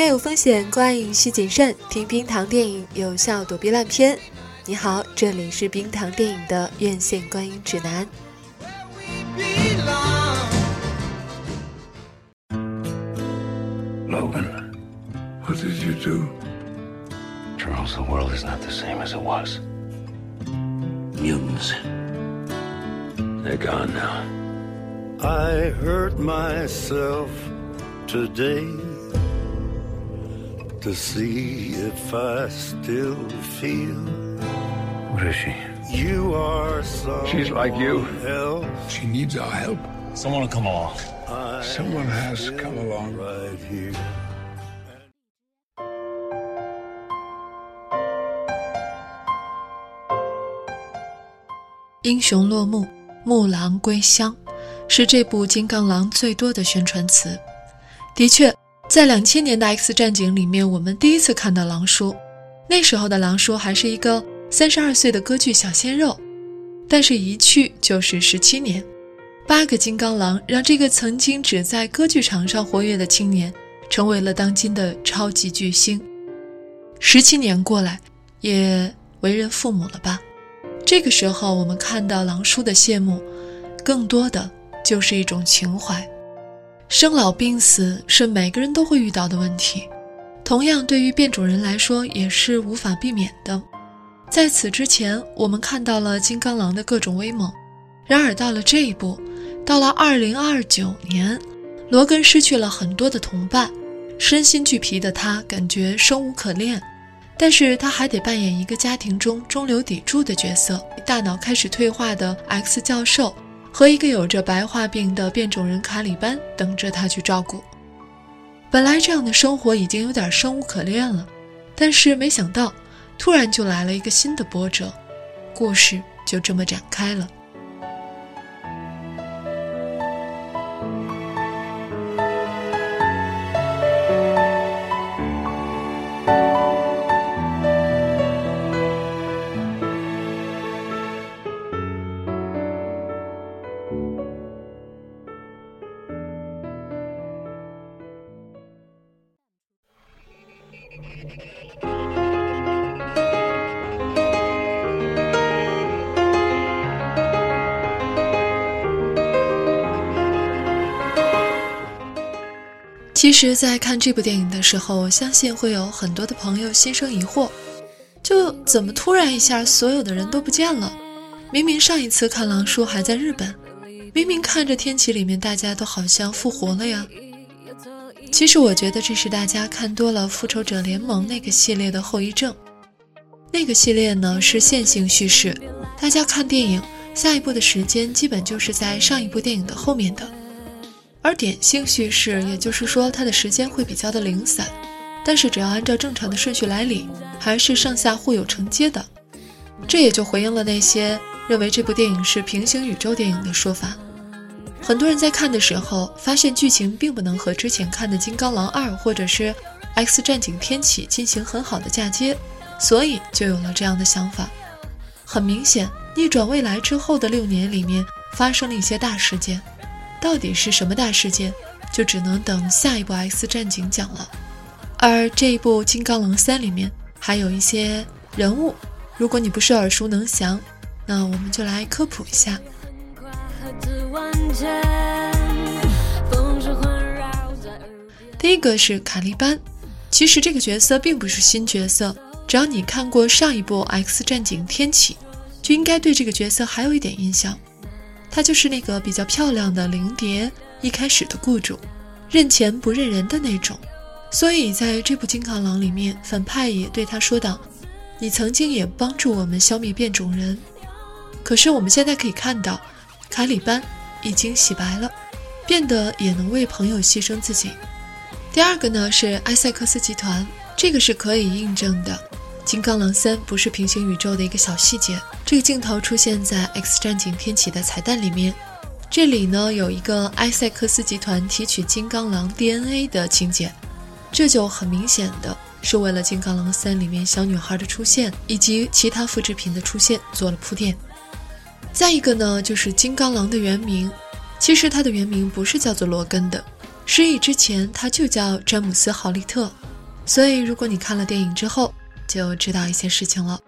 源有风险，观影需谨慎。听冰糖电影，有效躲避烂片。你好，这里是冰糖电影的院线观影指南。Logan, what did you do? Charles, the world is not the same as it was. Mutants. They're gone now. I hurt myself today to see if I still feel. What is she? You are so. She's like you. Else. She needs our help. Someone will come along. I Someone has come along. right here. 英雄落幕，木狼归乡，是这部《金刚狼》最多的宣传词。的确，在两千年的《X 战警》里面，我们第一次看到狼叔。那时候的狼叔还是一个三十二岁的歌剧小鲜肉，但是一去就是十七年。八个金刚狼让这个曾经只在歌剧场上活跃的青年，成为了当今的超级巨星。十七年过来，也为人父母了吧？这个时候，我们看到狼叔的谢幕，更多的就是一种情怀。生老病死是每个人都会遇到的问题，同样对于变种人来说也是无法避免的。在此之前，我们看到了金刚狼的各种威猛，然而到了这一步，到了二零二九年，罗根失去了很多的同伴，身心俱疲的他感觉生无可恋。但是他还得扮演一个家庭中中流砥柱的角色，大脑开始退化的 X 教授和一个有着白化病的变种人卡里班等着他去照顾。本来这样的生活已经有点生无可恋了，但是没想到突然就来了一个新的波折，故事就这么展开了。其实，在看这部电影的时候，相信会有很多的朋友心生疑惑：就怎么突然一下所有的人都不见了？明明上一次看狼叔还在日本，明明看着天启里面大家都好像复活了呀。其实我觉得这是大家看多了《复仇者联盟》那个系列的后遗症。那个系列呢是线性叙事，大家看电影下一部的时间基本就是在上一部电影的后面的。而点性叙事，也就是说它的时间会比较的零散，但是只要按照正常的顺序来理，还是上下互有承接的。这也就回应了那些认为这部电影是平行宇宙电影的说法。很多人在看的时候，发现剧情并不能和之前看的《金刚狼二》或者是《X 战警：天启》进行很好的嫁接，所以就有了这样的想法。很明显，逆转未来之后的六年里面发生了一些大事件。到底是什么大事件，就只能等下一部《X 战警》讲了。而这一部《金刚狼三》里面还有一些人物，如果你不是耳熟能详，那我们就来科普一下。第一个是卡利班，其实这个角色并不是新角色，只要你看过上一部《X 战警：天启》，就应该对这个角色还有一点印象。她就是那个比较漂亮的灵蝶一开始的雇主，认钱不认人的那种。所以在这部《金刚狼》里面，反派也对他说道：“你曾经也帮助我们消灭变种人。”可是我们现在可以看到，卡里班已经洗白了，变得也能为朋友牺牲自己。第二个呢是埃塞克斯集团，这个是可以印证的。《金刚狼三》不是平行宇宙的一个小细节，这个镜头出现在《X 战警：天启》的彩蛋里面。这里呢有一个埃塞克斯集团提取金刚狼 DNA 的情节，这就很明显的是为了《金刚狼三》里面小女孩的出现以及其他复制品的出现做了铺垫。再一个呢，就是金刚狼的原名，其实他的原名不是叫做罗根的，失忆之前他就叫詹姆斯·豪利特。所以如果你看了电影之后，就知道一些事情了。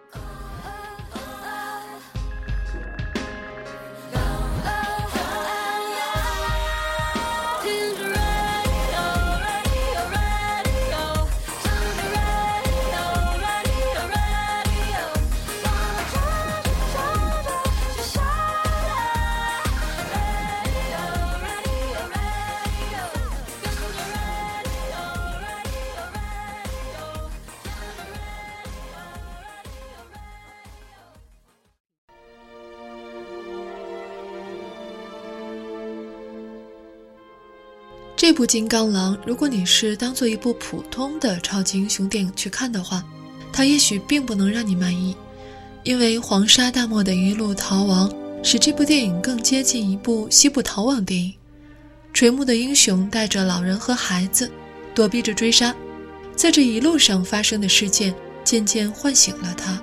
这部《金刚狼》，如果你是当做一部普通的超级英雄电影去看的话，它也许并不能让你满意，因为黄沙大漠的一路逃亡，使这部电影更接近一部西部逃亡电影。垂暮的英雄带着老人和孩子，躲避着追杀，在这一路上发生的事件渐渐唤醒了他。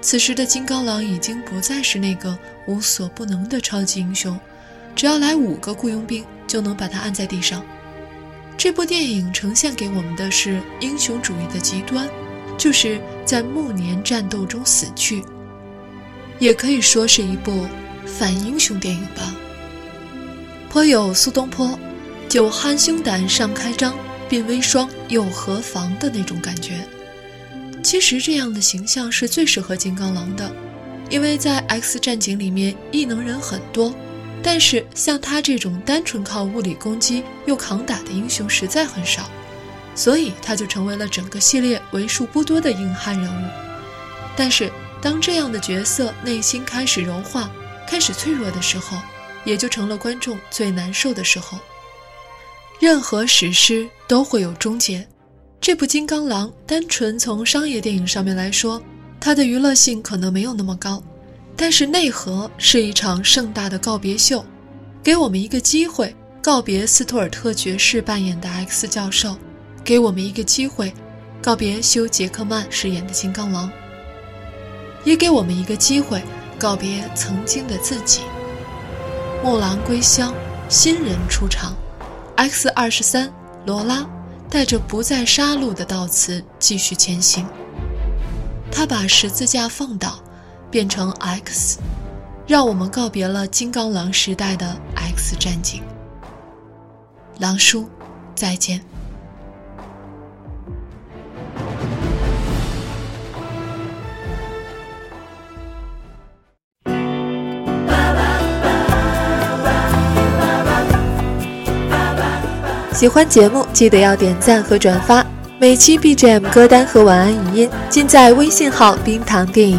此时的金刚狼已经不再是那个无所不能的超级英雄，只要来五个雇佣兵。就能把他按在地上。这部电影呈现给我们的是英雄主义的极端，就是在暮年战斗中死去，也可以说是一部反英雄电影吧。颇有苏东坡“酒酣胸胆尚开张，鬓微霜又何妨”的那种感觉。其实这样的形象是最适合金刚狼的，因为在 X 战警里面异能人很多。但是像他这种单纯靠物理攻击又扛打的英雄实在很少，所以他就成为了整个系列为数不多的硬汉人物。但是当这样的角色内心开始柔化、开始脆弱的时候，也就成了观众最难受的时候。任何史诗都会有终结，这部《金刚狼》单纯从商业电影上面来说，它的娱乐性可能没有那么高。但是内核是一场盛大的告别秀，给我们一个机会告别斯图尔特爵士扮演的 X 教授，给我们一个机会告别休·杰克曼饰演的金刚狼，也给我们一个机会告别曾经的自己。木兰归乡，新人出场，X 二十三罗拉带着不再杀戮的悼词继续前行，他把十字架放倒。变成 X，让我们告别了金刚狼时代的 X 战警。狼叔，再见。喜欢节目记得要点赞和转发，每期 BGM 歌单和晚安语音尽在微信号“冰糖电影”。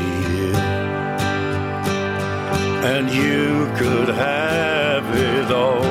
And you could have it all.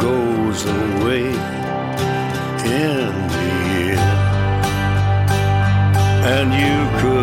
goes away in the end. And you could